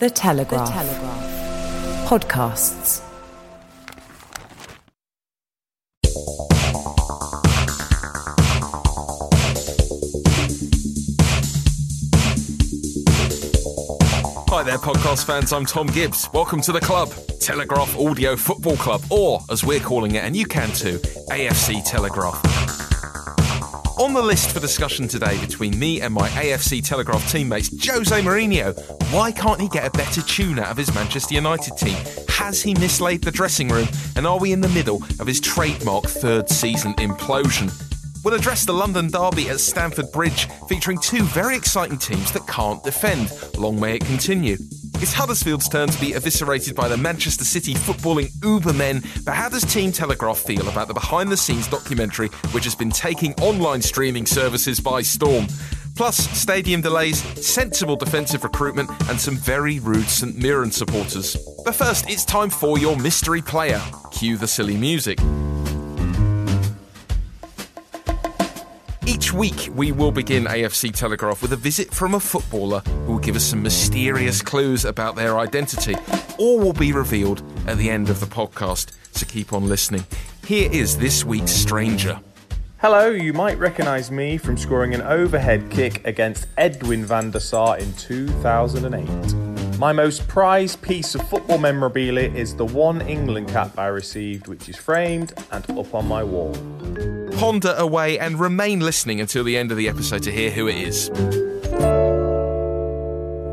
The Telegraph. The Telegraph. Podcasts. Hi there, podcast fans. I'm Thom Gibbs. Welcome to the club, Telegraph Audio Football Club, or as we're calling it, and you can too, AFC Telegraph. On the list for discussion today between me and my AFC Telegraph teammates, Jose Mourinho. Why can't he get a better tune out of his Manchester United team? Has he mislaid the dressing room? And are we in the middle of his trademark third season implosion? We'll address the London derby at Stamford Bridge, featuring two very exciting teams that can't defend. Long may it continue. It's Huddersfield's turn to be eviscerated by the Manchester City footballing Ubermen, but how does Team Telegraph feel about the behind the scenes documentary which has been taking online streaming services by storm? Plus, stadium delays, sensible defensive recruitment, and some very rude St Mirren supporters. But first, it's time for your mystery player. Cue the silly music. Week, we will begin AFC Telegraph with a visit from a footballer who will give us some mysterious clues about their identity. All will be revealed at the end of the podcast, so keep on listening. Here is this week's stranger. Hello, you might recognise me from scoring an overhead kick against Edwin van der Sar in 2008. My most prized piece of football memorabilia is the one England cap I received, which is framed and up on my wall ponder away and remain listening until the end of the episode to hear who it is.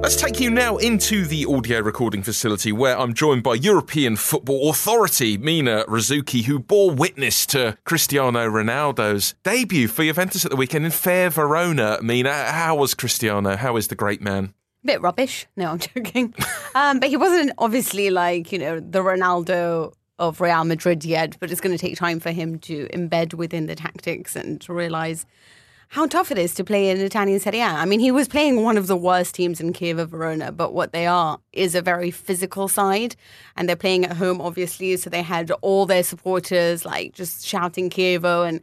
Let's take you now into the audio recording facility where I'm joined by European football authority Mina Rzouki, who bore witness to Cristiano Ronaldo's debut for Juventus at the weekend in fair Verona. Mina, how was Cristiano? How is the great man? A bit rubbish. No, I'm joking. um, but he wasn't obviously like, you know, the Ronaldo of Real Madrid yet, but it's going to take time for him to embed within the tactics and to realize how tough it is to play in Italian Serie A. I mean, he was playing one of the worst teams in Chievo Verona, but what they are is a very physical side, and they're playing at home, obviously. So they had all their supporters like just shouting Chievo, and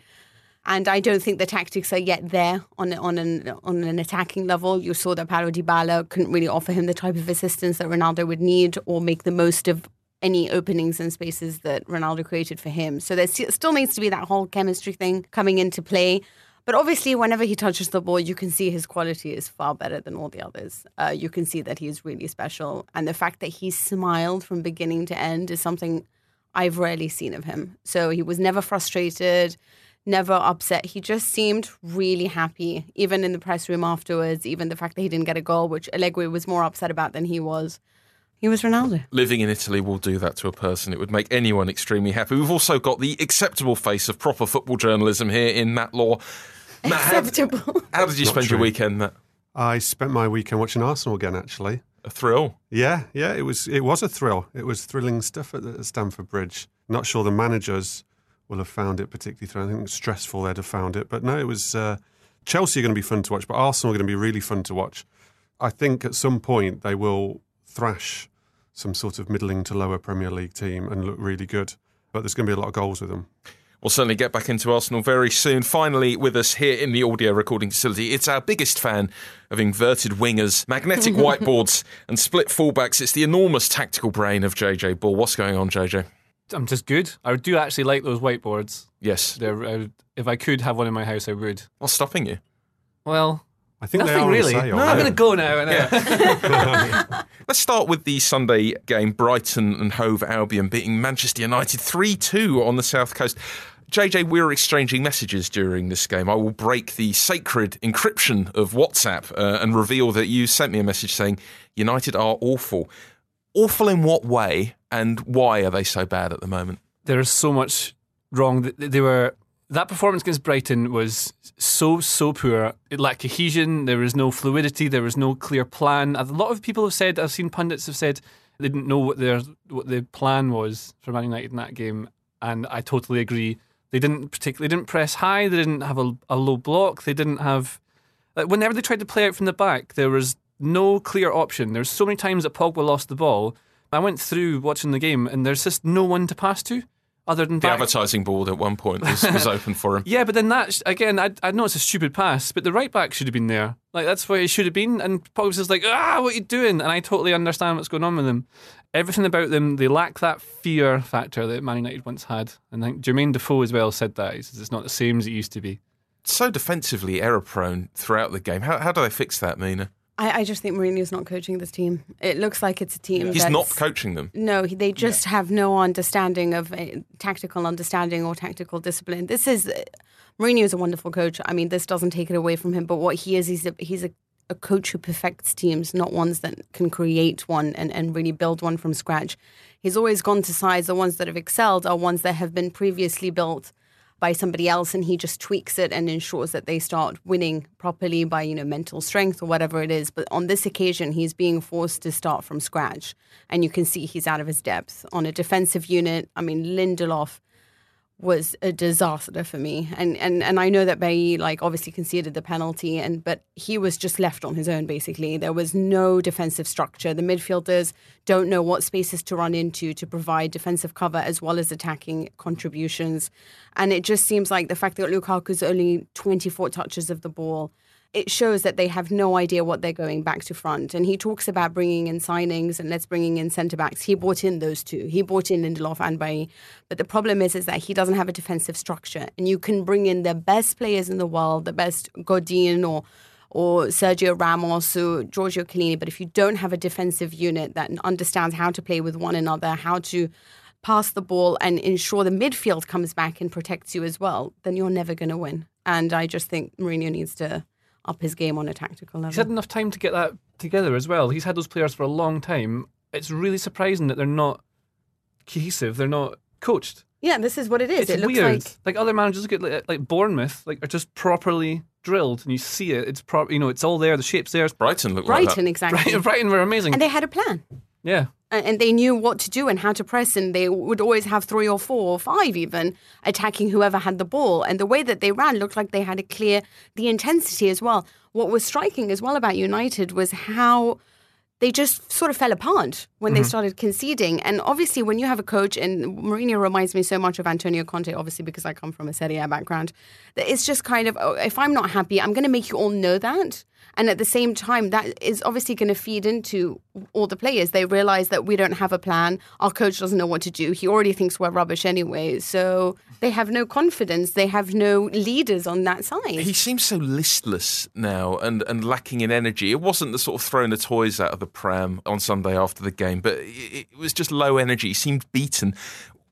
and I don't think the tactics are yet there on on an on an attacking level. You saw that Paulo Dybala couldn't really offer him the type of assistance that Ronaldo would need, or make the most of any openings and spaces that Ronaldo created for him. So there still needs to be that whole chemistry thing coming into play. But obviously, whenever he touches the ball, you can see his quality is far better than all the others. Uh, you can see that he is really special. And the fact that he smiled from beginning to end is something I've rarely seen of him. So he was never frustrated, never upset. He just seemed really happy, even in the press room afterwards, even the fact that he didn't get a goal, which Allegri was more upset about than he was. He was Ronaldo. Living in Italy will do that to a person. It would make anyone extremely happy. We've also got the acceptable face of proper football journalism here in Matt Law. Matt, acceptable. How, how did you Not spend true. your weekend, Matt? I spent my weekend watching Arsenal again. Actually, a thrill. Yeah, yeah. It was. It was a thrill. It was thrilling stuff at the Stamford Bridge. Not sure the managers will have found it particularly thrilling. I think it's stressful they'd have found it, but no, it was. Uh, Chelsea are going to be fun to watch, but Arsenal are going to be really fun to watch. I think at some point they will thrash some sort of middling to lower Premier League team and look really good. But there's going to be a lot of goals with them. We'll certainly get back into Arsenal very soon. Finally, with us here in the audio recording facility, it's our biggest fan of inverted wingers, magnetic whiteboards, and split fullbacks. It's the enormous tactical brain of JJ Bull. What's going on, JJ? I'm just good. I do actually like those whiteboards. Yes. Uh, if I could have one in my house, I would. What's stopping you? Well, I think Nothing really. no. I'm going to go now. Yeah. Let's start with the Sunday game. Brighton and Hove Albion beating Manchester United 3 2 on the South Coast. JJ, we were exchanging messages during this game. I will break the sacred encryption of WhatsApp uh, and reveal that you sent me a message saying United are awful. Awful in what way, and why are they so bad at the moment? There's so much wrong. They were That performance against Brighton was so so poor. It lacked cohesion. There was no fluidity. There was no clear plan. A lot of people have said. I've seen pundits have said they didn't know what their what the plan was for Man United in that game, and I totally agree. They didn't particularly didn't press high. They didn't have a, a low block. They didn't have like whenever they tried to play out from the back, there was no clear option. There's so many times that Pogba lost the ball. I went through watching the game, and there's just no one to pass to other than The back. advertising board at one point was, was open for him. Yeah, but then that again, I I know it's a stupid pass, but the right back should have been there. Like that's where he should have been. And Pogba's just like, ah, what are you doing? And I totally understand what's going on with them. Everything about them, they lack that fear factor that Man United once had. And I think Jermaine Defoe as well said that. He says it's not the same as it used to be. So defensively error prone throughout the game. How, how do they fix that, Mina? I, I just think Mourinho's not coaching this team. It looks like it's a team. He's not coaching them. No, they just have no understanding of uh, tactical understanding or tactical discipline. This is Mourinho is a wonderful coach. I mean, this doesn't take it away from him. But what he is, he's a, he's a, a coach who perfects teams, not ones that can create one and, and really build one from scratch. He's always gone to sides. The ones that have excelled are ones that have been previously built by somebody else and he just tweaks it and ensures that they start winning properly by you know mental strength or whatever it is. But on this occasion he's being forced to start from scratch. And you can see he's out of his depth. On a defensive unit i mean lindelof was a disaster for me. And and and I know that Bailly like obviously conceded the penalty and but he was just left on his own basically. There was no defensive structure. The midfielders don't know what spaces to run into to provide defensive cover as well as attacking contributions. And it just seems like the fact that Lukaku's only 24 touches of the ball it shows that they have no idea what they're going back to front. And he talks about bringing in signings and let's bringing in centre backs. He brought in those two. He brought in Lindelof and Bailly. But the problem is, is that he doesn't have a defensive structure. And you can bring in the best players in the world, the best Godin or or Sergio Ramos or Giorgio Chiellini. But if you don't have a defensive unit that understands how to play with one another, how to pass the ball and ensure the midfield comes back and protects you as well, then you're never going to win. And I just think Mourinho needs to up his game on a tactical level. He's had enough time to get that together as well. He's had those players for a long time. It's really surprising that they're not cohesive. They're not coached. yeah, this is what it is. It's it looks weird. like other managers look at like, like Bournemouth, like are just properly drilled, and you see it. It's pro- you know, it's all there. The shapes there. Brighton looked like Brighton, that. exactly. Brighton, Brighton were amazing. And they had a plan. yeah, And they knew what to do and how to press, and they would always have three or four or five even attacking whoever had the ball. And the way that they ran looked like they had a clear the intensity as well. What was striking as well about United was how they just sort of fell apart when they mm-hmm. started conceding. And obviously, when you have a coach, and Mourinho reminds me so much of Antonio Conte, obviously because I come from a Serie A background, that it's just kind of, oh, if I'm not happy, I'm going to make you all know that. And at the same time, that is obviously going to feed into all the players. They realize that we don't have a plan. Our coach doesn't know what to do. He already thinks we're rubbish anyway. So they have no confidence. They have no leaders on that side. He seems so listless now and, and lacking in energy. It wasn't the sort of throwing the toys out of the pram on Sunday after the game, but it, it was just low energy. He seemed beaten.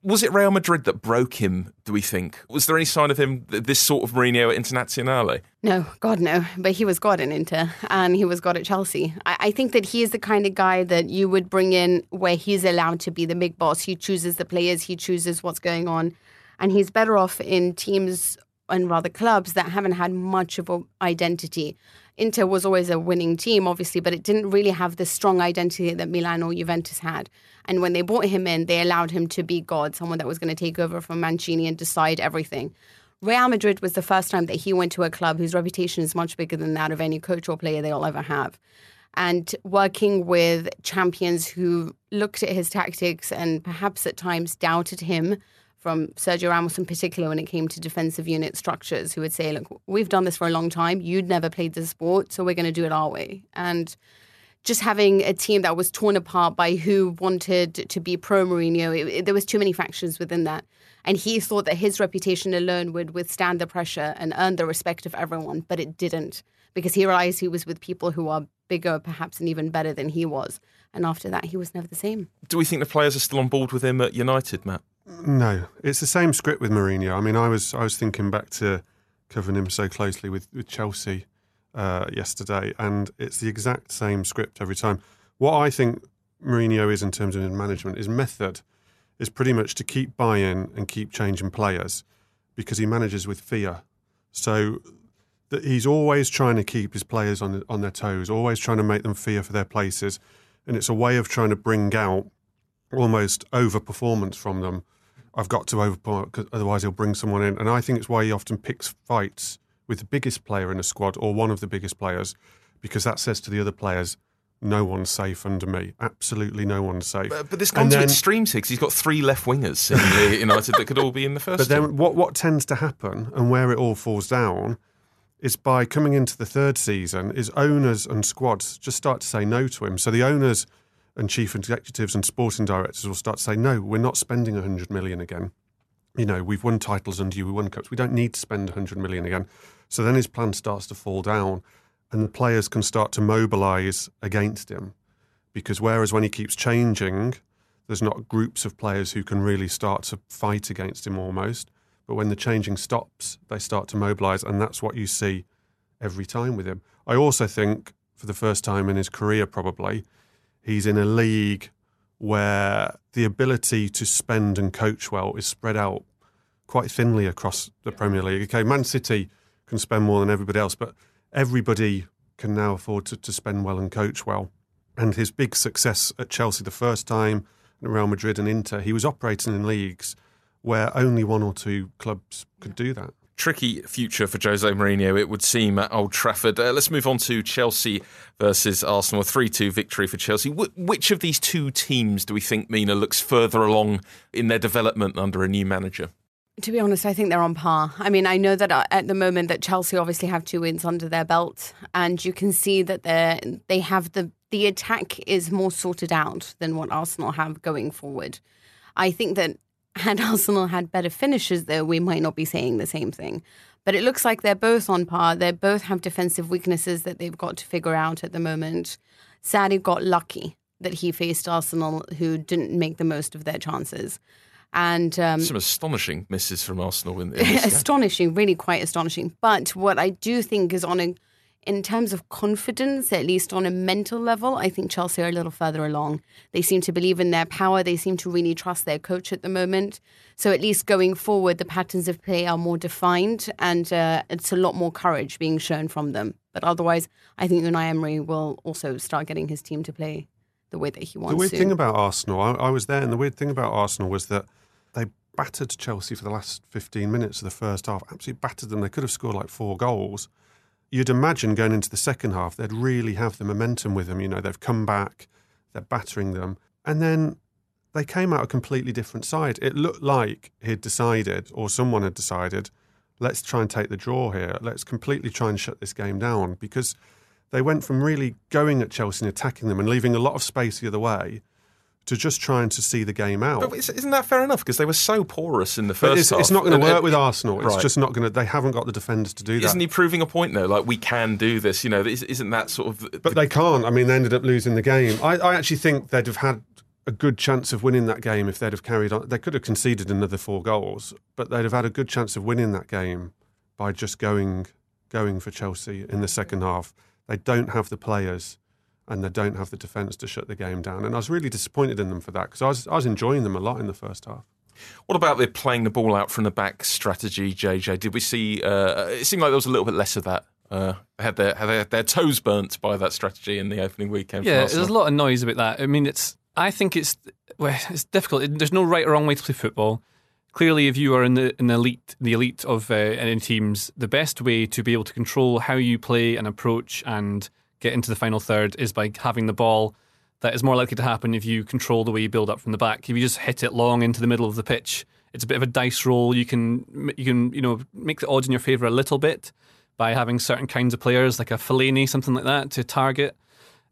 Was it Real Madrid that broke him, do we think? Was there any sign of him, this sort of Mourinho at Internazionale? No, God, no. But he was God in Inter and he was God at Chelsea. I, I think that he is the kind of guy that you would bring in where he's allowed to be the big boss. He chooses the players, he chooses what's going on. And he's better off in teams and rather clubs that haven't had much of an identity. Inter was always a winning team, obviously, but it didn't really have the strong identity that Milan or Juventus had. And when they brought him in, they allowed him to be God, someone that was going to take over from Mancini and decide everything. Real Madrid was the first time that he went to a club whose reputation is much bigger than that of any coach or player they'll ever have. And working with champions who looked at his tactics and perhaps at times doubted him, from Sergio Ramos in particular, when it came to defensive unit structures, who would say, Look, we've done this for a long time. You'd never played the sport, so we're going to do it our way. And just having a team that was torn apart by who wanted to be pro Mourinho, it, it- there was too many factions within that. And he thought that his reputation alone would withstand the pressure and earn the respect of everyone, but it didn't because he realized he was with people who are bigger, perhaps, and even better than he was. And after that, he was never the same. Do we think the players are still on board with him at United, Matt? No, it's the same script with Mourinho. I mean, I was I was thinking back to covering him so closely with, with Chelsea uh, yesterday, and it's the exact same script every time. What I think Mourinho is in terms of his management, his method is pretty much to keep buy-in and keep changing players. because he manages with fear. So that he's always trying to keep his players on on their toes, always trying to make them fear for their places, and it's a way of trying to bring out almost overperformance from them. I've got to overperform because otherwise he'll bring someone in, and I think it's why he often picks fights with the biggest player in a squad or one of the biggest players, because that says to the other players, no one's safe under me. Absolutely no one's safe. But, but this And to extremes here 'cause he's got three left wingers in United that could all be in the first. But team. then what, what tends to happen and where it all falls down is by coming into the third season is owners and squads just start to say no to him. So the owners and chief executives and sporting directors will start to say, no, we're not spending 100 million again. You know, we've won titles under you, we won cups. We don't need to spend 100 million again. So then his plan starts to fall down and the players can start to mobilise against him. Because whereas when he keeps changing, there's not groups of players who can really start to fight against him almost. But when the changing stops, they start to mobilise, and that's what you see every time with him. I also think, for the first time in his career, probably, he's in a league where the ability to spend and coach well is spread out quite thinly across the Premier League. Okay, Man City can spend more than everybody else, but everybody can now afford to, to spend well and coach well. And his big success at Chelsea the first time, and Real Madrid and Inter, he was operating in leagues where only one or two clubs could do that. Tricky future for Jose Mourinho, it would seem, at Old Trafford. Uh, let's move on to Chelsea versus Arsenal. 3 2 victory for Chelsea. Wh- which of these two teams do we think, Mina, looks further along in their development under a new manager? To be honest, I think they're on par. I mean, I know that uh, at the moment that Chelsea obviously have two wins under their belt, and you can see that they they have the the attack is more sorted out than what Arsenal have going forward. I think that had Arsenal had better finishes, though, we might not be saying the same thing. But it looks like they're both on par. They both have defensive weaknesses that they've got to figure out at the moment. Sarri got lucky that he faced Arsenal, who didn't make the most of their chances. And um, Some astonishing misses from Arsenal in, in astonishing, really quite astonishing. But what I do think is on a, in terms of confidence, at least on a mental level, I think Chelsea are a little further along. They seem to believe in their power. They seem to really trust their coach at the moment. So at least going forward, the patterns of play are more defined, and uh, it's a lot more courage being shown from them. But otherwise, I think Unai Emery will also start getting his team to play the way that he wants The weird to. thing about Arsenal, I, I was there, and the weird thing about Arsenal was that they battered Chelsea for the last 15 minutes of the first half. Absolutely battered them. They could have scored like four goals. You'd imagine going into the second half, they'd really have the momentum with them. You know, they've come back, they're battering them. And then they came out a completely different side. It looked like he'd decided, or someone had decided, let's try and take the draw here. Let's completely try and shut this game down because they went from really going at Chelsea and attacking them and leaving a lot of space the other way to just trying to see the game out. But is- isn't that fair enough? Because they were so porous in the first it's, half. it's not going to work and- with Arsenal. It's Right. just not going to. They haven't got the defenders to do that. Isn't he proving a point though? Like we can do this. You know, is- isn't that sort of? But they can't. I mean, they ended up losing the game. I, I actually think they'd have had a good chance of winning that game if they'd have carried on. They could have conceded another four goals, but they'd have had a good chance of winning that game by just going going for Chelsea in the second half. They don't have the players and they don't have the defence to shut the game down. And I was really disappointed in them for that because I was, I was enjoying them a lot in the first half. What about the playing the ball out from the back strategy, JJ? Did we see? Uh, it seemed like there was a little bit less of that. Uh, had their had their, their toes burnt by that strategy in the opening weekend. for Yeah, there's a lot of noise about that. I mean, it's. I think it's. Well, it's difficult. There's no right or wrong way to play football. Clearly, if you are in the in the elite, the elite of uh, any teams, the best way to be able to control how you play and approach and get into the final third is by having the ball. That is more likely to happen if you control the way you build up from the back. If you just hit it long into the middle of the pitch, it's a bit of a dice roll. You can you can you know make the odds in your favour a little bit by having certain kinds of players like a Fellaini, something like that, to target.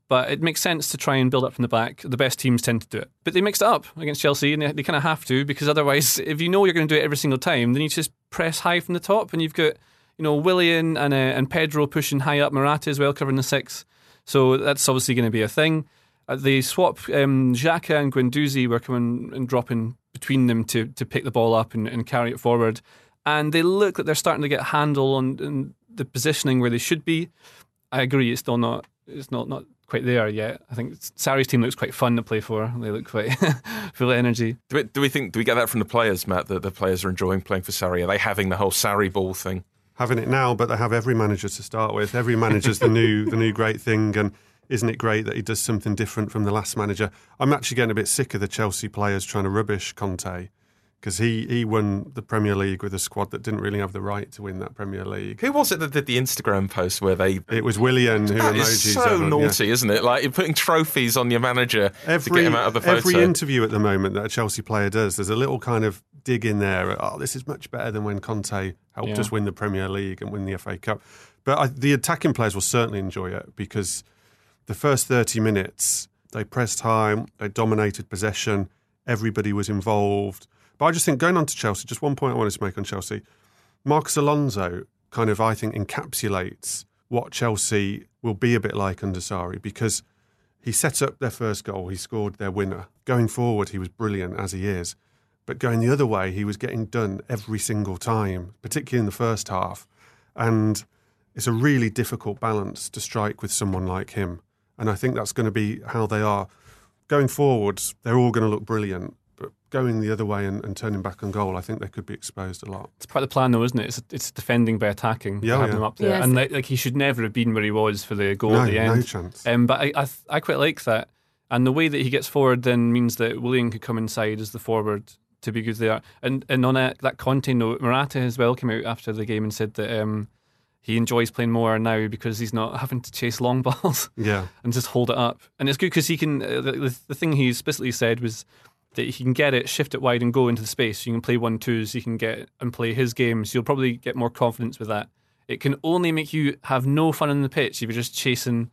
But it makes sense to try and build up from the back. The best teams tend to do it. But they mixed it up against Chelsea, and they, they kind of have to because otherwise, if you know you're going to do it every single time, then you just press high from the top, and you've got you know Willian and uh, and Pedro pushing high up, Morata as well covering the six. So that's obviously going to be a thing. Uh, they swap um, Xhaka and Guendouzi were coming and dropping between them to to pick the ball up and, and carry it forward, and they look like they're starting to get handle on, on the positioning where they should be. I agree, it's still not it's not not quite there yet. I think Sarri's team looks quite fun to play for. They look quite full of energy. Do we, do we think do we get that from the players, Matt? That the players are enjoying playing for Sarri? Are they having the whole Sarri ball thing? Having it now, but they have every manager to start with. Every manager's the new the new great thing, and isn't it great that he does something different from the last manager? I'm actually getting a bit sick of the Chelsea players trying to rubbish Conte because he, he won the Premier League with a squad that didn't really have the right to win that Premier League. Who was it that did the Instagram post where they? It was Willian who That emojis is so everyone, yeah. naughty, isn't it? Like you're putting trophies on your manager Every, to get him out of the photo. every interview at the moment that a Chelsea player does, there's a little kind of dig in there. Oh, this is much better than when Conte helped Yeah. us win the Premier League and win the FA Cup. But I, the attacking players will certainly enjoy it because the first 30 minutes they pressed high, they dominated possession, everybody was involved. But I just think going on to Chelsea, just one point I wanted to make on Chelsea. Marcos Alonso kind of, I think, encapsulates what Chelsea will be a bit like under Sarri because he set up their first goal, he scored their winner. Going forward, he was brilliant as he is. But going the other way, he was getting done every single time, particularly in the first half. And it's a really difficult balance to strike with someone like him. And I think that's going to be how they are. Going forward. they're all going to look brilliant. But going the other way and, and turning back on goal, I think they could be exposed a lot. It's part of the plan, though, isn't it? It's, it's defending by attacking. Yeah, having yeah. him up there, Yes. and like, like he should never have been where he was for the goal no, at the end. no chance. Um, but I, I, I quite like that. And the way that he gets forward then means that Willian could come inside as the forward to be good there. And and on a, that Conte note, Morata as well came out after the game and said that um, he enjoys playing more now because he's not having to chase long balls yeah. and just hold it up. And it's good because he can. Uh, the, the, the thing he explicitly said was that he can get it, shift it wide, and go into the space. You can play one twos. You can get and play his games. You'll probably get more confidence with that. It can only make you have no fun on the pitch if you're just chasing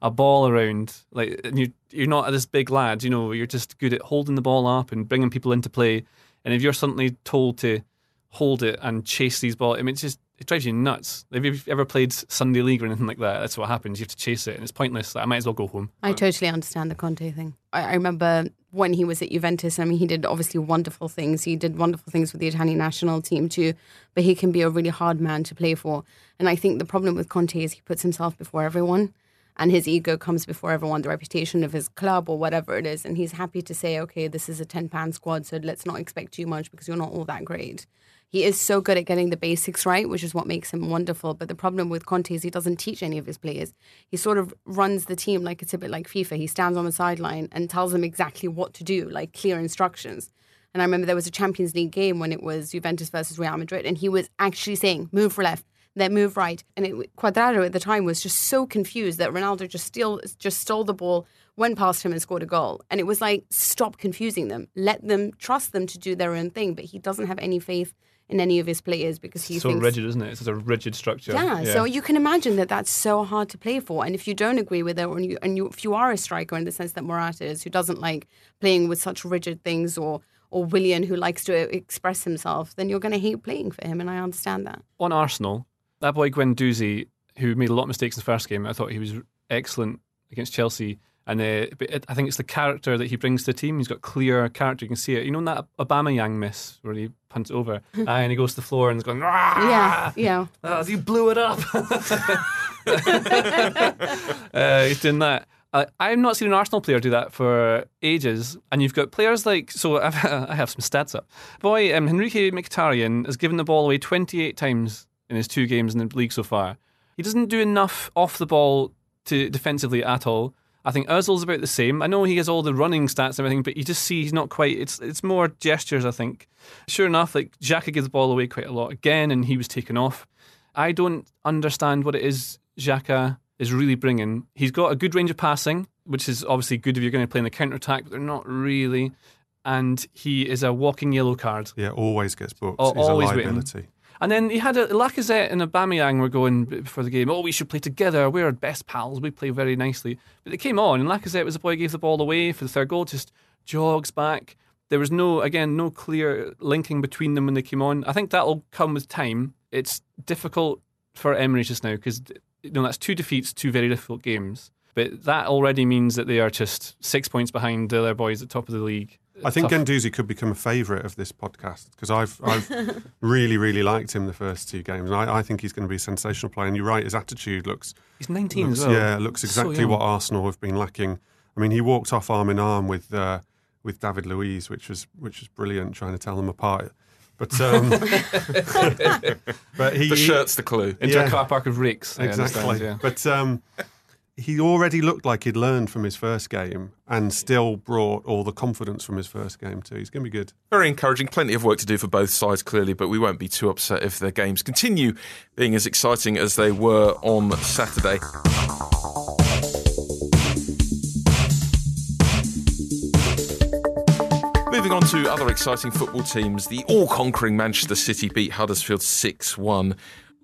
a ball around. Like you, you're not this big lad. You know, you're just good at holding the ball up and bringing people into play. And if you're suddenly told to hold it and chase these balls, I mean, it's just it drives you nuts. If you've ever played Sunday League or anything like that, that's what happens. You have to chase it, and it's pointless. Like, I might as well go home. I totally understand the Conte thing. I, I remember when he was at Juventus. I mean, he did obviously wonderful things. He did wonderful things with the Italian national team too. But he can be a really hard man to play for. And I think the problem with Conte is he puts himself before everyone, and his ego comes before everyone, the reputation of his club or whatever it is. And he's happy to say, okay, this is a ten pound squad, so let's not expect too much because you're not all that great. He is so good at getting the basics right, which is what makes him wonderful. But the problem with Conte is he doesn't teach any of his players. He sort of runs the team like it's a bit like FIFA. He stands on the sideline and tells them exactly what to do, like clear instructions. And I remember there was a Champions League game when it was Juventus versus Real Madrid, and he was actually saying, move left, then move right. And it, Cuadrado at the time was just so confused that Ronaldo just steal, just stole the ball, went past him, and scored a goal. And it was like, stop confusing them. Let them trust them to do their own thing. But he doesn't have any faith in any of his players because he's so thinks rigid, isn't it? It's a rigid structure. yeah, so you can imagine that that's so hard to play for. And if you don't agree with it, or you, and you, if you are a striker in the sense that Morata is, who doesn't like playing with such rigid things, or or Willian, who likes to express himself, then you're going to hate playing for him. And I understand that. on Arsenal, that boy Guendouzi, who made a lot of mistakes in the first game, I thought he was excellent against Chelsea. And uh, it, I think it's the character that he brings to the team. He's got clear character. You can see it. You know in that Aubameyang miss where he punts over uh, and he goes to the floor and he's going, Yeah, yeah. Oh, you blew it up. uh, he's doing that. I've not seen an Arsenal player do that for ages. And you've got players like, so I've, I have some stats up. Boy, um, Henrikh Mkhitaryan has given the ball away 28 times in his two games in the league so far. He doesn't do enough off the ball to defensively at all. I think Ozil's about the same. I know he has all the running stats and everything, but you just see he's not quite. It's it's more gestures, I think. Sure enough, like Xhaka gives the ball away quite a lot again, and he was taken off. I don't understand what it is Xhaka is really bringing. He's got a good range of passing, which is obviously good if you're going to play in the counter attack, but they're not really. And he is a walking yellow card. Yeah, always gets booked. Al- He's always a liability. And then he had a Lacazette and Aubameyang were going before the game. Oh, we should play together. We're best pals. We play very nicely. But they came on, and Lacazette was the boy who gave the ball away for the third goal. Just jogs back. There was no, again, no clear linking between them when they came on. I think that'll come with time. It's difficult for Emery just now because you know that's two defeats, two very difficult games. But that already means that they are just six points behind the other boys at top of the league. I think tough. Guendouzi could become a favourite of this podcast because I've I've really really liked him the first two games. And I, I think he's going to be a sensational player. And you're right, his attitude looks He's 19 looks, as well. yeah looks exactly young. what Arsenal have been lacking. I mean, he walked off arm in arm with uh, with David Luiz, which was which was brilliant, trying to tell them apart. But um, but he The shirt's the clue. Into Yeah. a car park of ricks. I exactly. yeah. But um, he already looked like he'd learned from his first game and still brought all the confidence from his first game too. He's going to be good. Very encouraging. Plenty of work to do for both sides, clearly, but we won't be too upset if their games continue being as exciting as they were on Saturday. Moving on to other exciting football teams, the all conquering Manchester City beat Huddersfield 6 1.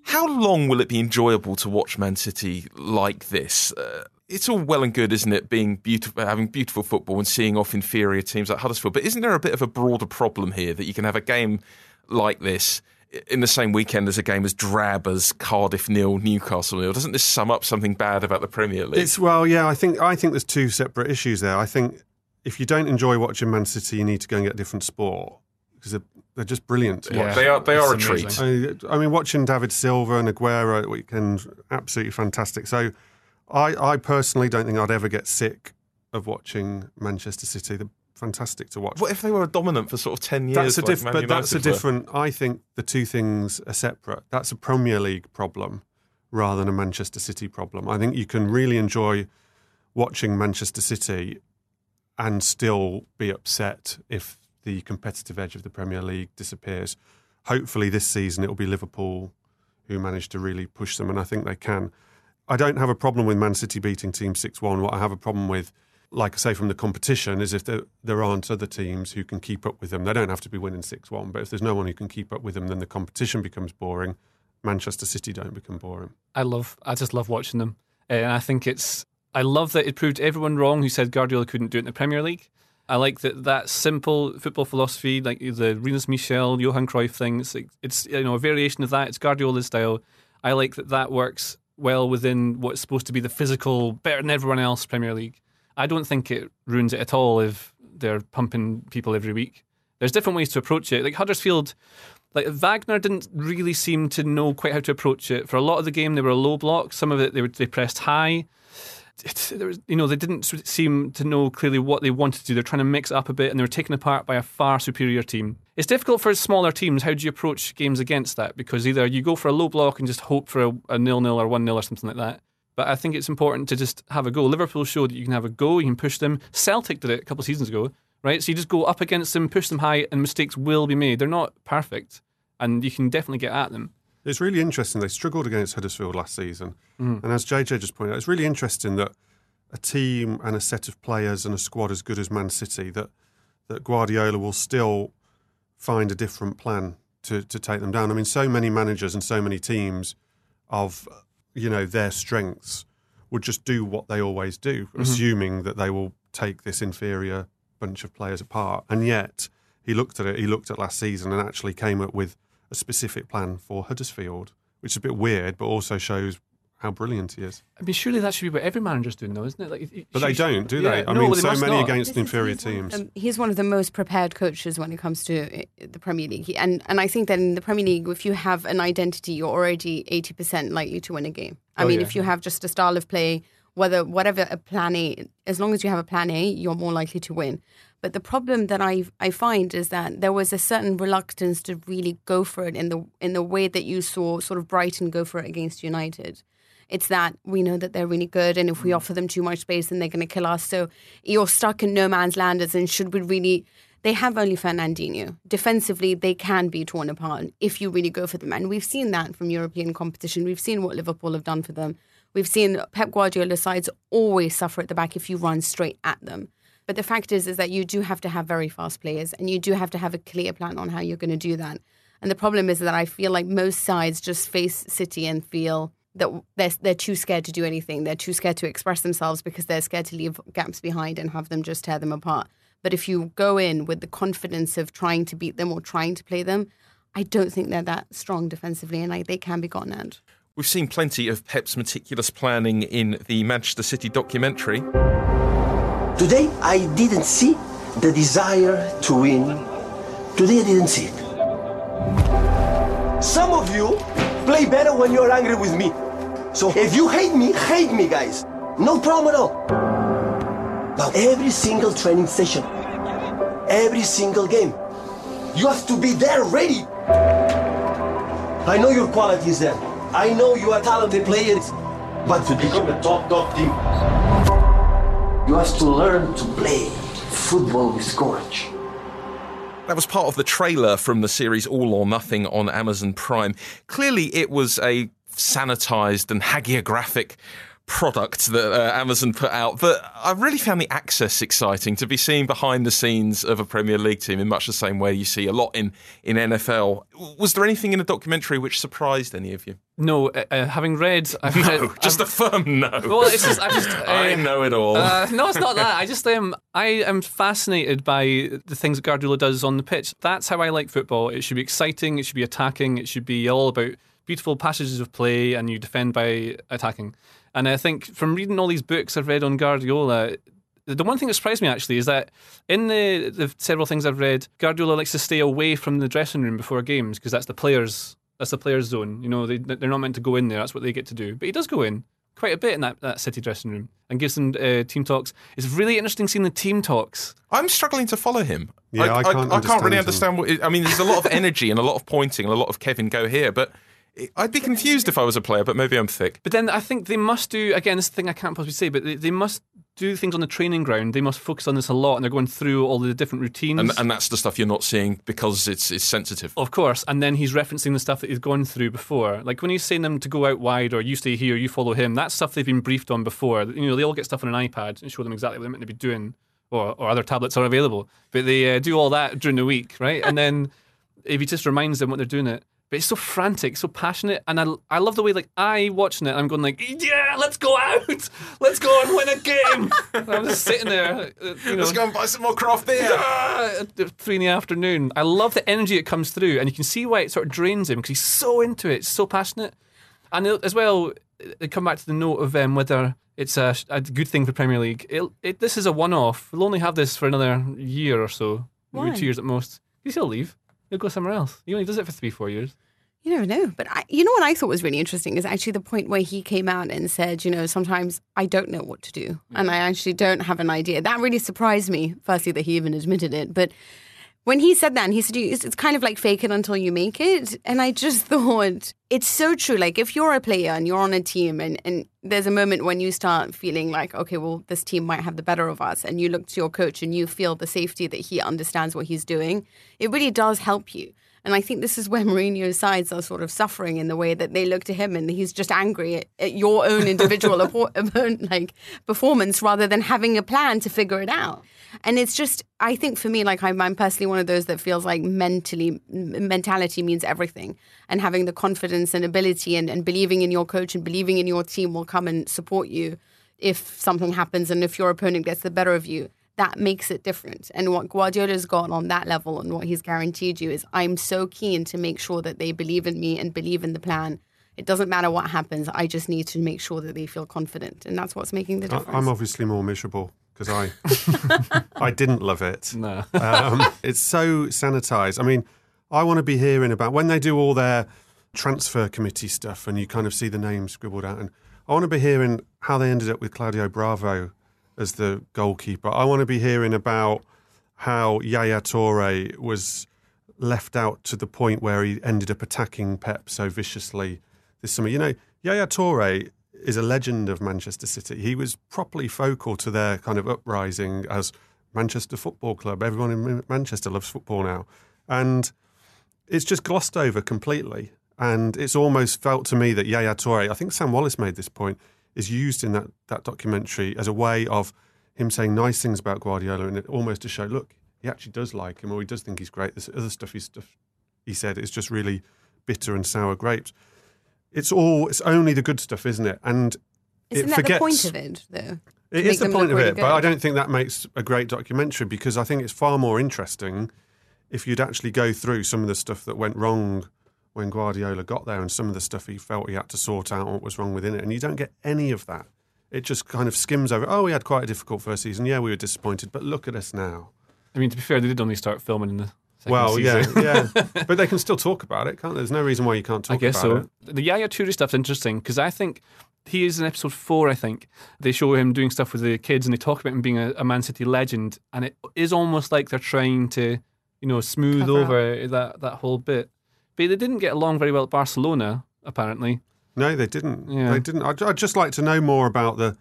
How long will it be enjoyable to watch Man City like this? Uh, it's all well and good, isn't it, being beautiful, having beautiful football and seeing off inferior teams like Huddersfield. But isn't there a bit of a broader problem here that you can have a game like this in the same weekend as a game as drab as Cardiff nil, Newcastle nil? Doesn't this sum up something bad about the Premier League? It's well, yeah. I think I think there's two separate issues there. I think if you don't enjoy watching Man City, you need to go and get a different sport because they're, they're just brilliant to Yeah. watch. they are they are a It's treat. I, I mean, watching David Silva and Aguero at the weekend, absolutely fantastic. So, I, I personally don't think I'd ever get sick of watching Manchester City. They're fantastic to watch. What if they were dominant for sort of ten years? that's a diff- Man but that's a United were? different. I think the two things are separate. That's a Premier League problem rather than a Manchester City problem. I think you can really enjoy watching Manchester City and still be upset if the competitive edge of the Premier League disappears. Hopefully, this season it will be Liverpool who manage to really push them, and I think they can. I don't have a problem with Man City beating Team 6 1. What I have a problem with, like I say, from the competition, is if there, there aren't other teams who can keep up with them. They don't have to be winning 6 1, but if there's no one who can keep up with them, then the competition becomes boring. Manchester City don't become boring. I love, I just love watching them. Uh, and I think it's, I love that it proved everyone wrong who said Guardiola couldn't do it in the Premier League. I like that that simple football philosophy, like the Rinus Michel, Johan Cruyff thing. It's, it's you know a variation of that. It's Guardiola's style. I like that that works well within what's supposed to be the physical, better than everyone else Premier League. I don't think it ruins it at all if they're pumping people every week. There's different ways to approach it. Like Huddersfield, like Wagner didn't really seem to know quite how to approach it. For a lot of the game, they were a low block. Some of it they were, they pressed high. There was, you know, they didn't seem to know clearly what they wanted to do. They're trying to mix it up a bit, and they were taken apart by a far superior team. It's difficult for smaller teams. How do you approach games against that? Because either you go for a low block and just hope for a, a nil nil or one nil or something like that. But I think it's important to just have a go. Liverpool showed that you can have a go, you can push them. Celtic did it a couple of seasons ago, right? So you just go up against them, push them high, and mistakes will be made. They're not perfect, and you can definitely get at them. It's really interesting. They struggled against Huddersfield last season. Mm. And as JJ just pointed out, it's really interesting that a team and a set of players and a squad as good as Man City, that, that Guardiola will still find a different plan to, to take them down. I mean, so many managers and so many teams of, you know, their strengths would just do what they always do, mm-hmm. assuming that they will take this inferior bunch of players apart. And yet, he looked at it, he looked at last season and actually came up with a specific plan for Huddersfield, which is a bit weird, but also shows how brilliant he is. I mean, surely that should be what every manager's doing, though, isn't it? Like, it- But they don't, do Yeah, they? I no, mean, they so many not. against This inferior he's one of teams. the- he's one of the most prepared coaches when it comes to uh, the Premier League. And and I think that in the Premier League, if you have an identity, you're already eighty percent likely to win a game. I Oh, mean, yeah. if you have just a style of play, whether whatever a plan A, as long as you have a plan A, you're more likely to win. But the problem that I I find is that there was a certain reluctance to really go for it in the in the way that you saw sort of Brighton go for it against United. It's that we know that they're really good, and if we mm. offer them too much space, then they're going to kill us. So you're stuck in no man's land. As in, should we really? They have only Fernandinho. Defensively, they can be torn apart if you really go for them, and we've seen that from European competition. We've seen what Liverpool have done for them. We've seen Pep Guardiola sides always suffer at the back if you run straight at them. But the fact is, is that you do have to have very fast players, and you do have to have a clear plan on how you're going to do that. And the problem is that I feel like most sides just face City and feel that they're, they're too scared to do anything. They're too scared to express themselves because they're scared to leave gaps behind and have them just tear them apart. But if you go in with the confidence of trying to beat them or trying to play them, I don't think they're that strong defensively, and like they can be gotten at. We've seen plenty of Pep's meticulous planning in the Manchester City documentary. Today I didn't see the desire to win, today I didn't see it. Some of you play better when you're angry with me. So if you hate me, hate me, guys. No problem at all. But every single training session, every single game, you have to be there ready. I know your quality is there. I know you are talented players. But to become a top, top team, you have to learn to play football with courage. That was part of the trailer from the series All or Nothing on Amazon Prime. Clearly, it was a sanitized and hagiographic product that uh, Amazon put out that I really found the access exciting to be seen behind the scenes of a Premier League team in much the same way you see a lot in, in NFL. Was there anything in the documentary which surprised any of you? No, uh, uh, having read, I've No, read, just a firm no. Well, it's just, I just, I uh, know it all. Uh, no, it's not that. I just um, I am fascinated by the things that Guardiola does on the pitch. That's how I like football. It should be exciting. It should be attacking. It should be all about beautiful passages of play, and you defend by attacking. And I think from reading all these books I've read on Guardiola, the one thing that surprised me actually is that in the, the several things I've read, Guardiola likes to stay away from the dressing room before games because that's the players. That's the players' zone. You know, they, they're not meant to go in there. That's what they get to do. But he does go in quite a bit in that, that City dressing room and gives them uh, team talks. It's really interesting seeing the team talks. I'm struggling to follow him. Yeah, I can't I, can't really understand understand what. It, I mean, there's a lot of energy and a lot of pointing and a lot of Kevin go here, but I'd be confused if I was a player. But maybe I'm thick. But then I think they must do again. This is the thing I can't possibly say, but they, they must do things on the training ground. They must focus on this a lot, and they're going through all the different routines. And, and that's the stuff you're not seeing because it's it's sensitive. Of course, and then he's referencing the stuff that he's gone through before. Like when he's saying them to go out wide or you stay here, you follow him. That's stuff they've been briefed on before. You know, they all get stuff on an iPad and show them exactly what they're meant to be doing, or, or other tablets are available. But they uh, do all that during the week, right? and then if he just reminds them what they're doing it. But it's so frantic, so passionate, and I, I love the way like I watching it. I'm going like, yeah, let's go out, let's go and win a game. And I'm just sitting there, uh, you know, Let's go and buy some more craft beer. Ah, at three in the afternoon. I love the energy that comes through, and you can see why it sort of drains him because he's so into it, so passionate. And it- as well, they come back to the note of um, whether it's a, a good thing for Premier League. It, it, this is a one-off. We'll only have this for another year or so, maybe Why? two years at most. Because he'll leave. He'll go somewhere else. He only does it for three, four years. You never know. But I, you know what I thought was really interesting is actually the point where he came out and said, you know, sometimes I don't know what to do and mm. I actually don't have an idea. That really surprised me, firstly, that he even admitted it. But when he said that, and he said, it's, kind of like fake it until you make it. And I just thought, it's so true. Like, if you're a player and you're on a team, and, and there's a moment when you start feeling like, okay, well, this team might have the better of us, and you look to your coach and you feel the safety that he understands what he's doing, it really does help you. And I think this is where Mourinho's sides are sort of suffering in the way that they look to him and he's just angry at, at your own individual like performance rather than having a plan to figure it out. And it's just, I think for me, like I'm, I'm personally one of those that feels like mentally, mentality means everything. And having the confidence and ability and, and believing in your coach and believing in your team will come and support you if something happens and if your opponent gets the better of you that makes it different. And what Guardiola's got on that level and what he's guaranteed you is I'm so keen to make sure that they believe in me and believe in the plan. It doesn't matter what happens. I just need to make sure that they feel confident. And that's what's making the difference. I'm obviously more miserable because I I didn't love it. No. Um, it's so sanitized. I mean, I want to be hearing about when they do all their transfer committee stuff and you kind of see the names scribbled out. And I want to be hearing how they ended up with Claudio Bravo as the goalkeeper. I want to be hearing about how Yaya Toure was left out to the point where he ended up attacking Pep so viciously this summer. You know, Yaya Toure is a legend of Manchester City. He was properly focal to their kind of uprising as Manchester Football Club. Everyone in Manchester loves football now. And it's just glossed over completely. And it's almost felt to me that Yaya Toure, I think Sam Wallace made this point, is used in that, that documentary as a way of him saying nice things about Guardiola and it almost to show, look, he actually does like him or he does think he's great. This other stuff he, he said is just really bitter and sour grapes. It's all, it's only the good stuff, isn't it? And Isn't it that forgets, the point of it, though? it To is make the point of really it, but I don't think that makes a great documentary because I think it's far more interesting if you'd actually go through some of the stuff that went wrong when Guardiola got there and some of the stuff he felt he had to sort out what was wrong within it. And you don't get any of that. It just kind of skims over. Oh, we had quite a difficult first season. Yeah, we were disappointed, but look at us now. I mean, to be fair, they did only start filming in the second Well, season. yeah, yeah, but they can still talk about it, can't? they? There's no reason why you can't talk about it. I guess about so. it. The Yaya Toure stuff's interesting because I think he is in episode four. I think they show him doing stuff with the kids and they talk about him being a, a Man City legend, and it is almost like they're trying to, you know, smooth Cover over that that whole bit. But they didn't get along very well at Barcelona, apparently. No, they didn't. Yeah. They didn't. I'd, I'd just like to know more about the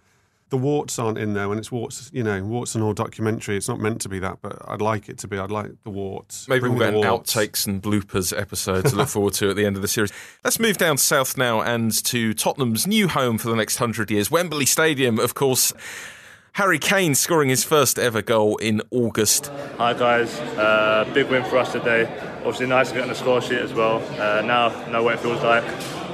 the warts aren't in there when it's warts. You know, warts and all documentary. It's not meant to be that, but I'd like it to be. I'd like the warts. Maybe Bring we'll get an outtakes and bloopers episode to look forward to at the end of the series. Let's move down south now and to Tottenham's new home for the next hundred years, Wembley Stadium, of course. Harry Kane scoring his first ever goal in August. Hi guys, uh, big win for us today. Obviously nice to get on the score sheet as well. Uh, now know what it feels like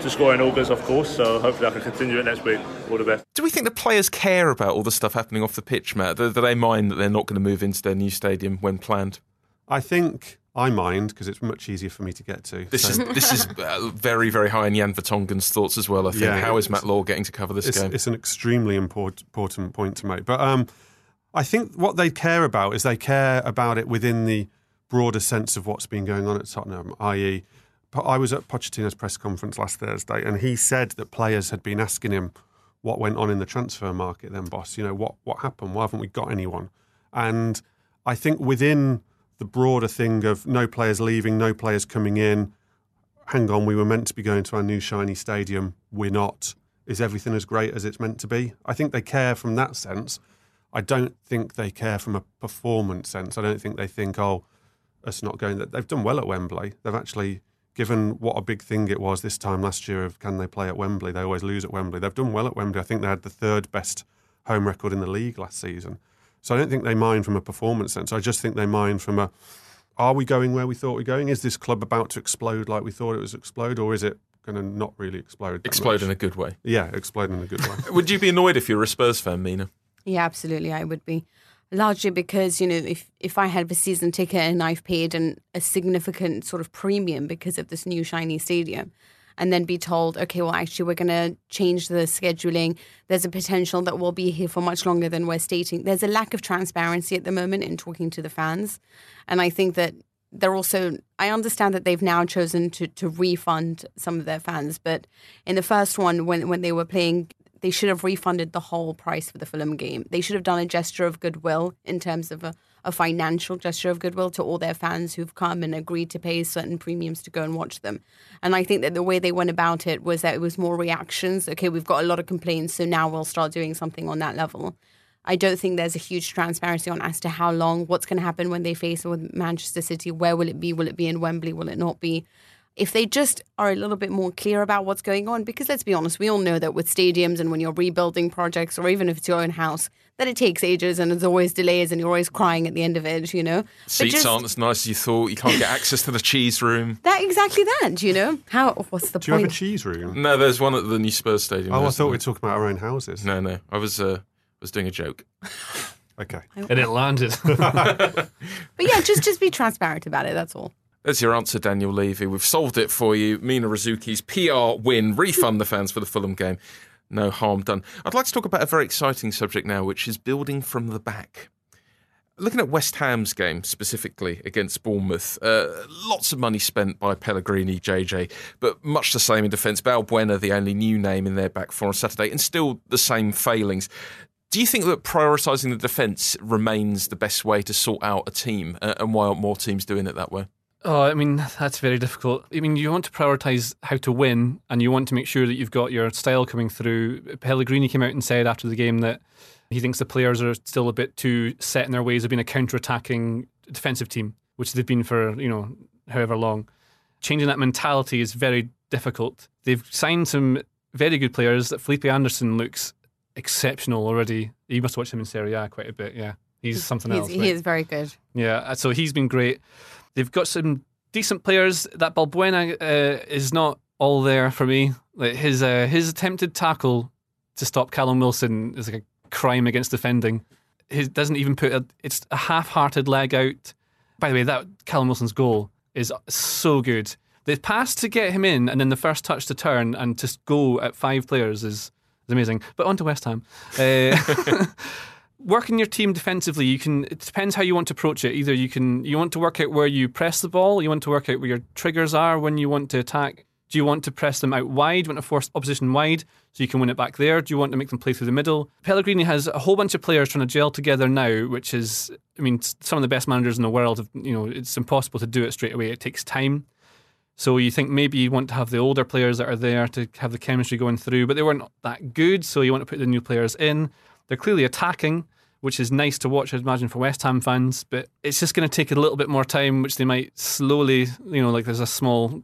to score in August, of course. So hopefully I can continue it next week. All the best. Do we think the players care about all the stuff happening off the pitch, Matt? Do, do they mind that they're not going to move into their new stadium when planned? I think I mind because it's much easier for me to get to. This So is this is uh, very very high in Jan Vertonghen's thoughts as well. I think. Yeah, How is Matt Law getting to cover this it's, game? it's an extremely important important point to make. But um, I think what they care about is they care about it within the broader sense of what's been going on at Tottenham, i.e., Po- I was at Pochettino's press conference last Thursday, and he said that players had been asking him what went on in the transfer market. Then, boss, you know what what happened? Why haven't we got anyone? And I think within the broader thing of no players leaving, no players coming in. Hang on, we were meant to be going to our new shiny stadium. We're not. Is everything as great as it's meant to be? I think they care from that sense. I don't think they care from a performance sense. I don't think they think, oh, us not going. They've done well at Wembley. They've actually given what a big thing it was this time last year of can they play at Wembley? They always lose at Wembley. They've done well at Wembley. I think they had the third best home record in the league last season. So I don't think they mind from a performance sense. I just think they mind from a are we going where we thought we're going? Is this club about to explode like we thought it was explode, or is it going to not really explode? that Explode much? in a good way. yeah, explode in a good way. Would you be annoyed if you were a Spurs fan, Mina? Yeah, absolutely, I would be. Largely because you know, if if I had a season ticket and I've paid an, a significant sort of premium because of this new shiny stadium, and then be told, okay, well, actually, we're going to change the scheduling. There's a potential that we'll be here for much longer than we're stating. There's a lack of transparency at the moment in talking to the fans, and I think that they're also. I understand that they've now chosen to to refund some of their fans, but in the first one, when when they were playing they should have refunded the whole price for the Fulham game. They should have done a gesture of goodwill in terms of a, a financial gesture of goodwill to all their fans who've come and agreed to pay certain premiums to go and watch them. And I think that the way they went about it was that it was more reactions. Okay, we've got a lot of complaints, so now we'll start doing something on that level. I don't think there's a huge transparency on as to how long, what's going to happen when they face with Manchester City. Where will it be? Will it be in Wembley? Will it not be? If they just are a little bit more clear about what's going on, because let's be honest, we all know that with stadiums and when you're rebuilding projects, or even if it's your own house, that it takes ages and there's always delays and you're always crying at the end of it, you know? But Seats just- aren't as nice as you thought. You can't get access to the cheese room. That exactly that, you know? How? What's the Do you have a cheese room? No, there's one at the new Spurs stadium. Oh, I thought we one. were talking about our own houses. No, no. I was uh, was doing a joke. Okay. And it landed. but yeah, just just be transparent about it. That's all. There's your answer, Daniel Levy. We've solved it for you. Mina Rzouki's PR win. Refund the fans for the Fulham game. No harm done. I'd like to talk about a very exciting subject now, which is building from the back. Looking at West Ham's game specifically against Bournemouth, uh, lots of money spent by Pellegrini, JJ, but much the same in defence. Balbuena, the only new name in their back four on Saturday, and still the same failings. Do you think that prioritising the defence remains the best way to sort out a team, uh, and why aren't more teams doing it that way? Oh, I mean, that's very difficult. I mean, you want to prioritise how to win and you want to make sure that you've got your style coming through. Pellegrini came out and said after the game that he thinks the players are still a bit too set in their ways of being a counter attacking defensive team, which they've been for, you know, however long. Changing that mentality is very difficult. They've signed some very good players. Felipe Anderson looks exceptional already. You must watch him in Serie A quite a bit, yeah. He's something He's, else. he right? is very good. Yeah, so he's been great. They've got some decent players. That Balbuena uh, is not all there for me. Like his uh, his attempted tackle to stop Callum Wilson is like a crime against defending. He doesn't even put a, it's a half-hearted leg out. By the way, that Callum Wilson's goal is so good. The pass to get him in, and then the first touch to turn and to go at five players is, is amazing. But on to West Ham. Uh, working your team defensively, you can. It depends how you want to approach it. Either you can you want to work out where you press the ball, you want to work out where your triggers are when you want to attack. Do you want to press them out wide? Do you want to force opposition wide so you can win it back there? Do you want to make them play through the middle? Pellegrini has a whole bunch of players trying to gel together now, which is, I mean, some of the best managers in the world. Have, you know, it's impossible to do it straight away. It takes time. So you think maybe you want to have the older players that are there to have the chemistry going through, but they weren't that good. So you want to put the new players in. They're clearly attacking, which is nice to watch, I'd imagine, for West Ham fans. But it's just going to take a little bit more time, which they might slowly, you know, like there's a small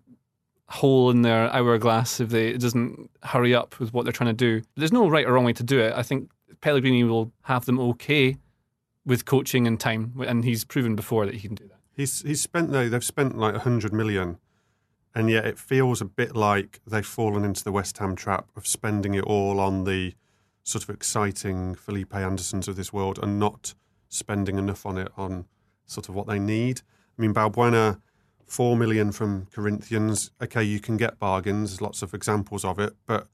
hole in their hourglass if they it doesn't hurry up with what they're trying to do. There's no right or wrong way to do it. I think Pellegrini will have them okay with coaching and time, and he's proven before that he can do that. He's he's spent though they've spent like hundred million, and yet it feels a bit like they've fallen into the West Ham trap of spending it all on the sort of exciting Felipe Andersons of this world and not spending enough on it on sort of what they need. I mean, Balbuena four million from Corinthians. Okay, you can get bargains. Lots of examples of it, but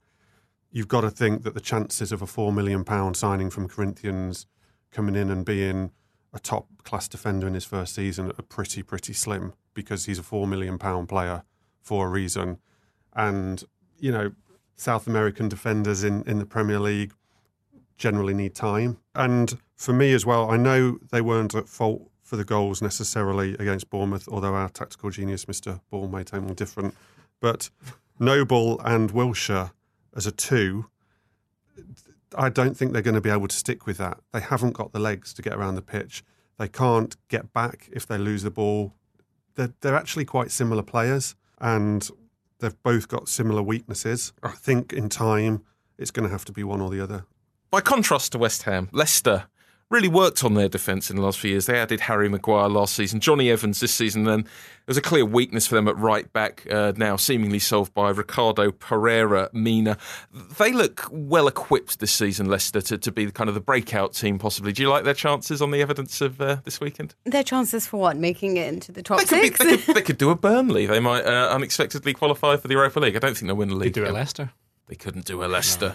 you've got to think that the chances of a four million pound signing from Corinthians coming in and being a top class defender in his first season are pretty pretty slim because he's a four million pound player for a reason, and you know South American defenders in in the Premier League generally need time. And for me as well, I know they weren't at fault for the goals necessarily against Bournemouth, although our tactical genius, Mr. Bull, made them different. But Noble and Wilshere as a two, I don't think they're going to be able to stick with that. They haven't got the legs to get around the pitch. They can't get back if they lose the ball. They're, they're actually quite similar players, and they've both got similar weaknesses. Oh. I think in time, it's going to have to be one or the other. By contrast to West Ham, Leicester really worked on their defence in the last few years. They added Harry Maguire last season, Jonny Evans this season. Then there's a clear weakness for them at right back uh, now, seemingly solved by Ricardo Pereira Mina. They look well equipped this season, Leicester, to, to be kind of the breakout team, possibly. Do you like their chances on the evidence of uh, this weekend? Their chances for what? Making it into the top They could, be, six? they, could, they could do a Burnley. They might uh, unexpectedly qualify for the Europa League. I don't think they'll win the league. They league. do it Leicester. They couldn't do a Leicester.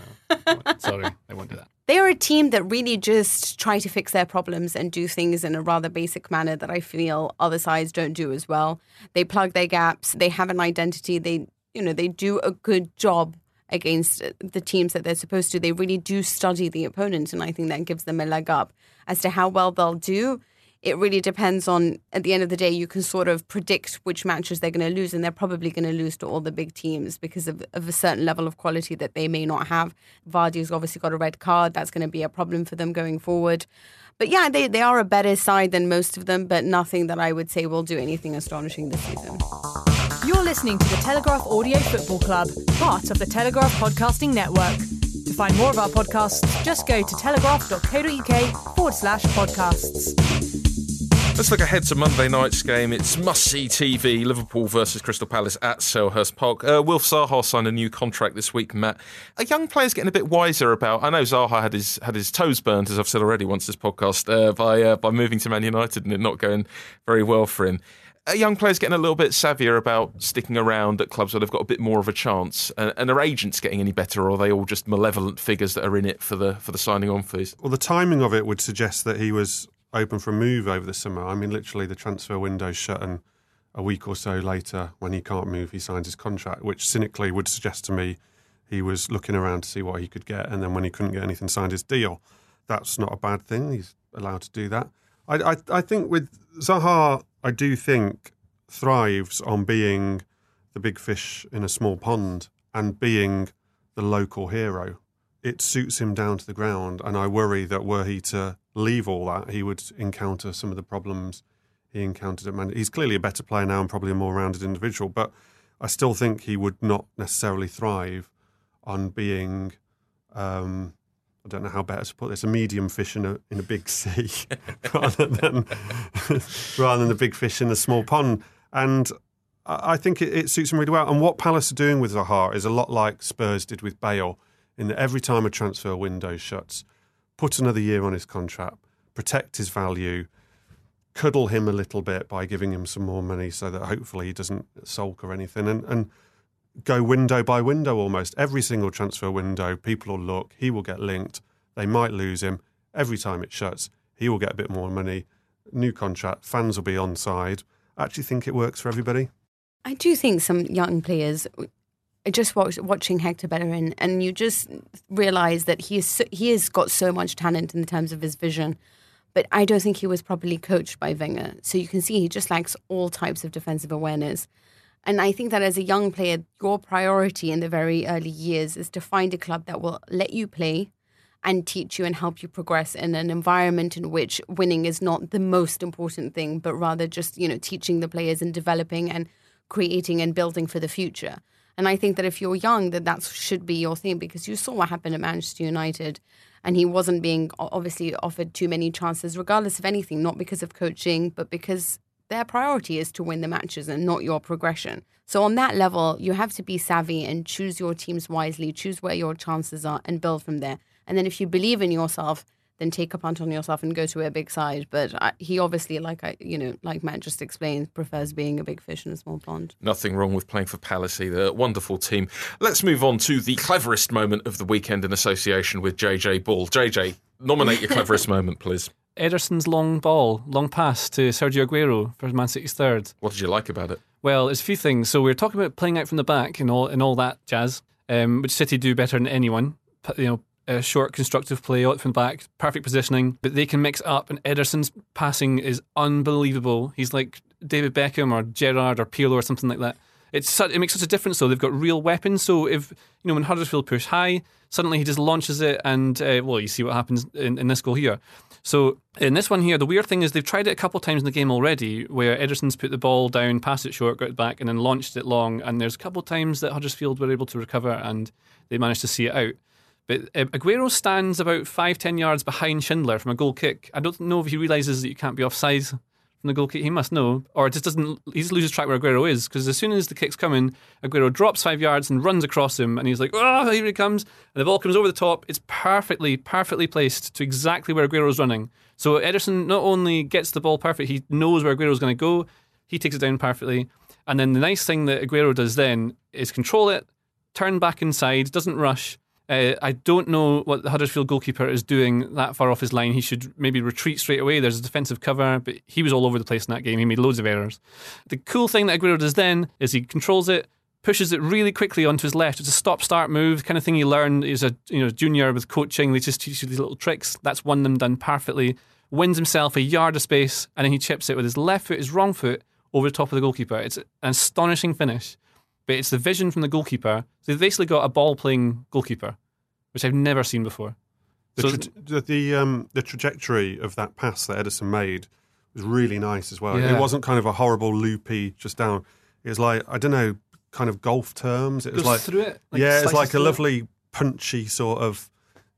Sorry, they won't do that. they are a team that really just try to fix their problems and do things in a rather basic manner that I feel other sides don't do as well. They plug their gaps. They have an identity. They, you know, they do a good job against the teams that they're supposed to. They really do study the opponent, and I think that gives them a leg up. As to how well they'll do, it really depends on. At the end of the day, you can sort of predict which matches they're going to lose, and they're probably going to lose to all the big teams because of, of a certain level of quality that they may not have. Vardy's obviously got a red card. That's going to be a problem for them going forward. But yeah, they, they are a better side than most of them, but nothing that I would say will do anything astonishing this season. You're listening to the Telegraph Audio Football Club, part of the Telegraph Podcasting Network. To find more of our podcasts, just go to telegraph.co.uk forward slash podcasts. Let's look ahead to Monday night's game. It's must see TV Liverpool versus Crystal Palace at Selhurst Park. Uh, Wilf Zaha signed a new contract this week, Matt. A young player's getting a bit wiser about. I know Zaha had his had his toes burnt, as I've said already once this podcast, uh, by uh, by moving to Man United and it not going very well for him. A young player's getting a little bit savvier about sticking around at clubs where they've got a bit more of a chance. And, and are agents getting any better, or are they all just malevolent figures that are in it for the for the signing on fees? Well, the timing of it would suggest that he was open for a move over the summer. I mean, literally, the transfer window's shut, and a week or so later, when he can't move, he signs his contract, which cynically would suggest to me he was looking around to see what he could get, and then when he couldn't get anything, signed his deal. That's not a bad thing. He's allowed to do that. I, I, I think with Zaha, I do think thrives on being the big fish in a small pond and being the local hero. It suits him down to the ground, and I worry that were he to leave all that, he would encounter some of the problems he encountered at Man. He's clearly a better player now and probably a more rounded individual, but I still think he would not necessarily thrive on being. Um, I don't know how better to put this, a medium fish in a in a big sea rather than rather than the big fish in a small pond. And I I think it, it suits him really well. And what Palace are doing with Zaha is a lot like Spurs did with Bale, in that every time a transfer window shuts, put another year on his contract, protect his value, cuddle him a little bit by giving him some more money so that hopefully he doesn't sulk or anything, and, and go window by window almost. Every single transfer window, people will look, he will get linked, they might lose him. Every time it shuts, he will get a bit more money, new contract, fans will be on side. I actually think it works for everybody. I do think some young players. I just watched watching Hector Bellerin, and you just realize that he is so, he has got so much talent in terms of his vision, but I don't think he was properly coached by Wenger. So you can see he just lacks all types of defensive awareness. And I think that as a young player, your priority in the very early years is to find a club that will let you play and teach you and help you progress in an environment in which winning is not the most important thing, but rather just, you know, teaching the players and developing and creating and building for the future. And I think that if you're young, that that should be your thing because you saw what happened at Manchester United, and he wasn't being obviously offered too many chances, regardless of anything, not because of coaching, but because their priority is to win the matches and not your progression. So on that level, you have to be savvy and choose your teams wisely, choose where your chances are, and build from there. And then if you believe in yourself, then take a punt on yourself and go to a big side. But I, he obviously, like I, you know, like Matt just explained, prefers being a big fish in a small pond. Nothing wrong with playing for Palace either. Wonderful team. Let's move on to the cleverest moment of the weekend in association with JJ Bull. JJ, nominate your cleverest moment, please. Ederson's long ball, long pass to Sergio Aguero for Man City's third. What did you like about it? Well, there's a few things. So we are talking about playing out from the back and all and all that jazz, um, which City do better than anyone. You know, a short constructive play out from back, perfect positioning, but they can mix up. And Ederson's passing is unbelievable. He's like David Beckham or Gerrard or Pirlo or something like that. It's such, it makes such a difference though. They've got real weapons. So if you know when Huddersfield push high, suddenly he just launches it, and uh, well, you see what happens in, in this goal here. So in this one here, the weird thing is they've tried it a couple of times in the game already, where Ederson's put the ball down, passed it short, got it back, and then launched it long. And there's a couple of times that Huddersfield were able to recover and they managed to see it out. But uh, Aguero stands about five, ten yards behind Schindler from a goal kick. I don't know if he realizes that you can't be offside from the goal kick. He must know, or just doesn't. He just loses track where Aguero is because as soon as the kick's coming, Aguero drops five yards and runs across him, and he's like, "Oh, here he comes!" And the ball comes over the top. It's perfectly, perfectly placed to exactly where Aguero's running. So Ederson not only gets the ball perfect, he knows where Aguero's going to go. He takes it down perfectly, and then the nice thing that Aguero does then is control it, turn back inside, doesn't rush uh, I don't know what the Huddersfield goalkeeper is doing that far off his line. He should maybe retreat straight away. There's a defensive cover, but he was all over the place in that game. He made loads of errors. The cool thing that Aguero does then is he controls it, pushes it really quickly onto his left. It's a stop-start move, kind of thing you learn as a you know junior with coaching. They just teach you these little tricks. That's one of them done perfectly. Wins himself a yard of space, and then he chips it with his left foot, his wrong foot, over the top of the goalkeeper. It's an astonishing finish but it's the vision from the goalkeeper. So they've basically got a ball playing goalkeeper, which I've never seen before. The, So- tra- the the, um, the trajectory of that pass that Ederson made was really nice as well. Yeah. It wasn't kind of a horrible loopy just down. It was like I don't know, kind of golf terms. It was Goes like through it, like yeah, it's like a through it. lovely punchy sort of,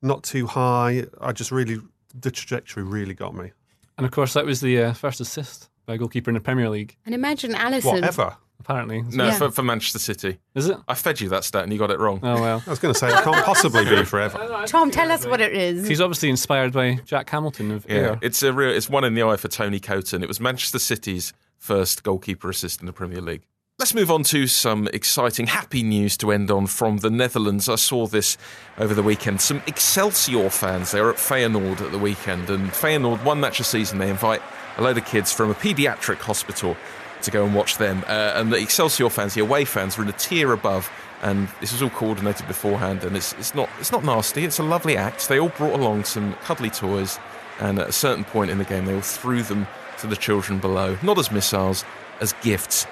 not too high. I just really the trajectory really got me. And of course, that was the uh, first assist by a goalkeeper in the Premier League. And imagine Alisson. Apparently. No, Yeah. for, for Manchester City. Is it? I fed you that stat and you got it wrong. Oh, well. I was going to say it can't possibly be forever. Thom, tell us what it is. He's obviously inspired by Jack Hamilton of Yeah, Air. it's a real. It's one in the eye for Tony Coton. It was Manchester City's first goalkeeper assist in the Premier League. Let's move on to some exciting, happy news to end on from the Netherlands. I saw this over the weekend. Some Excelsior fans, they were at Feyenoord at the weekend, and Feyenoord, one match a season, they invite a load of kids from a paediatric hospital to go and watch them. Uh, and the Excelsior fans, the away fans, were in a tier above, and this was all coordinated beforehand. And it's, it's not it's not nasty. It's a lovely act. They all brought along some cuddly toys, and at a certain point in the game, they all threw them to the children below, not as missiles, as gifts.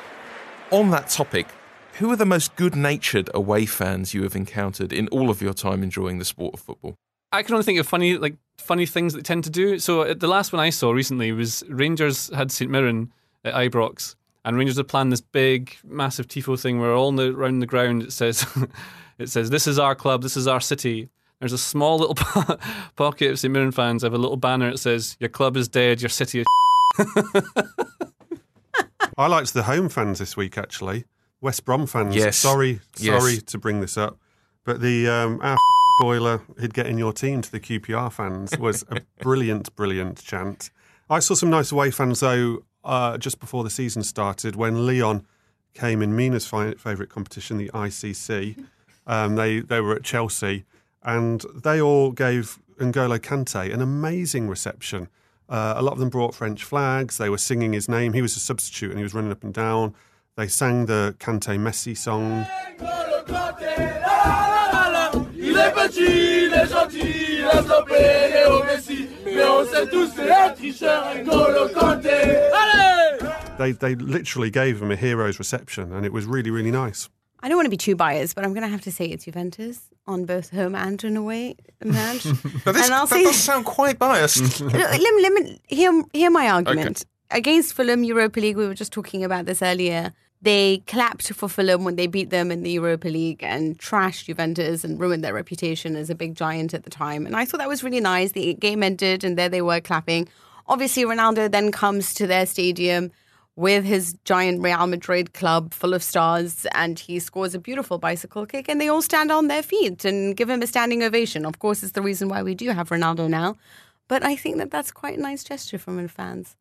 On that topic, who are the most good-natured away fans you have encountered in all of your time enjoying the sport of football? I can only think of funny, like funny things that they tend to do. So uh, the last one I saw recently was Rangers had St Mirren at Ibrox, and Rangers have planned this big, massive tifo thing where all the, around the ground it says, it says, "This is our club, this is our city." There's a small little po- pocket of St Mirren fans have a little banner that says, "Your club is dead, your city is." I liked the home fans this week actually. West Brom fans. Yes. Sorry, Yes. sorry to bring this up, but the um, our boiler he'd get in your team to the QPR fans was a brilliant, brilliant chant. I saw some nice away fans though uh, just before the season started when Lyon came in Mina's fi- favourite competition, the ICC. Um, they they were at Chelsea and they all gave N'Golo Kante an amazing reception. Uh, a lot of them brought French flags. They were singing his name. He was a substitute and he was running up and down. They sang the Kante Messi song. Il est petit, il est gentil, il a stoppé Léo Messi. Mais on sait tous c'est un tricheur, N'Golo Kanté. Allez! They, they literally gave him a hero's reception and it was really, really nice. I don't want to be too biased, but I'm going to have to say it's Juventus on both home and an away match. Now this, and I'll that say, does sound quite biased. let, me- let me hear, hear my argument. Against Fulham Europa League, we were just talking about this earlier. They clapped for Fulham when they beat them in the Europa League and trashed Juventus and ruined their reputation as a big giant at the time. And I thought that was really nice. The game ended and there they were clapping. Obviously, Ronaldo then comes to their stadium with his giant Real Madrid club full of stars and he scores a beautiful bicycle kick and they all stand on their feet and give him a standing ovation. Of course, it's the reason why we do have Ronaldo now. But I think that that's quite a nice gesture from fans.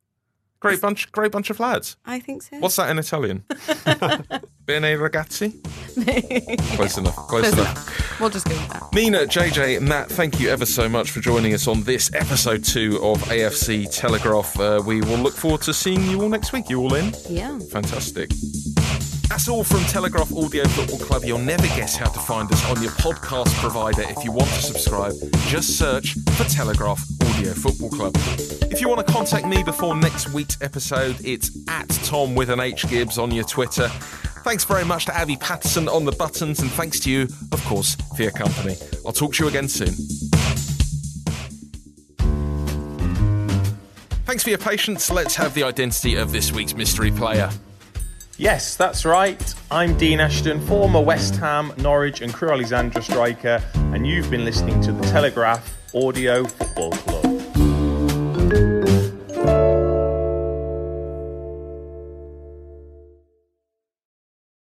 Great bunch, great bunch of lads. I think so. What's that in Italian? Bene ragazzi. Close enough. Close, Close enough. enough. We'll just go with that. Mina, JJ, Matt, thank you ever so much for joining us on this episode two of AFC Telegraph. Uh, we will look forward to seeing you all next week. You all in? Yeah. Fantastic. That's all from Telegraph Audio Football Club. You'll never guess how to find us on your podcast provider. If you want to subscribe, just search for Telegraph Audio Football Club. If you want to contact me before next week's episode, it's at Tom with an H Gibbs on your Twitter. Thanks very much to Abby Patterson on the buttons, and thanks to you, of course, for your company. I'll talk to you again soon. Thanks for your patience. Let's have the identity of this week's mystery player. Yes, that's right. I'm Dean Ashton, former West Ham, Norwich, and Crewe Alexandra striker, and you've been listening to the Telegraph Audio Football Club.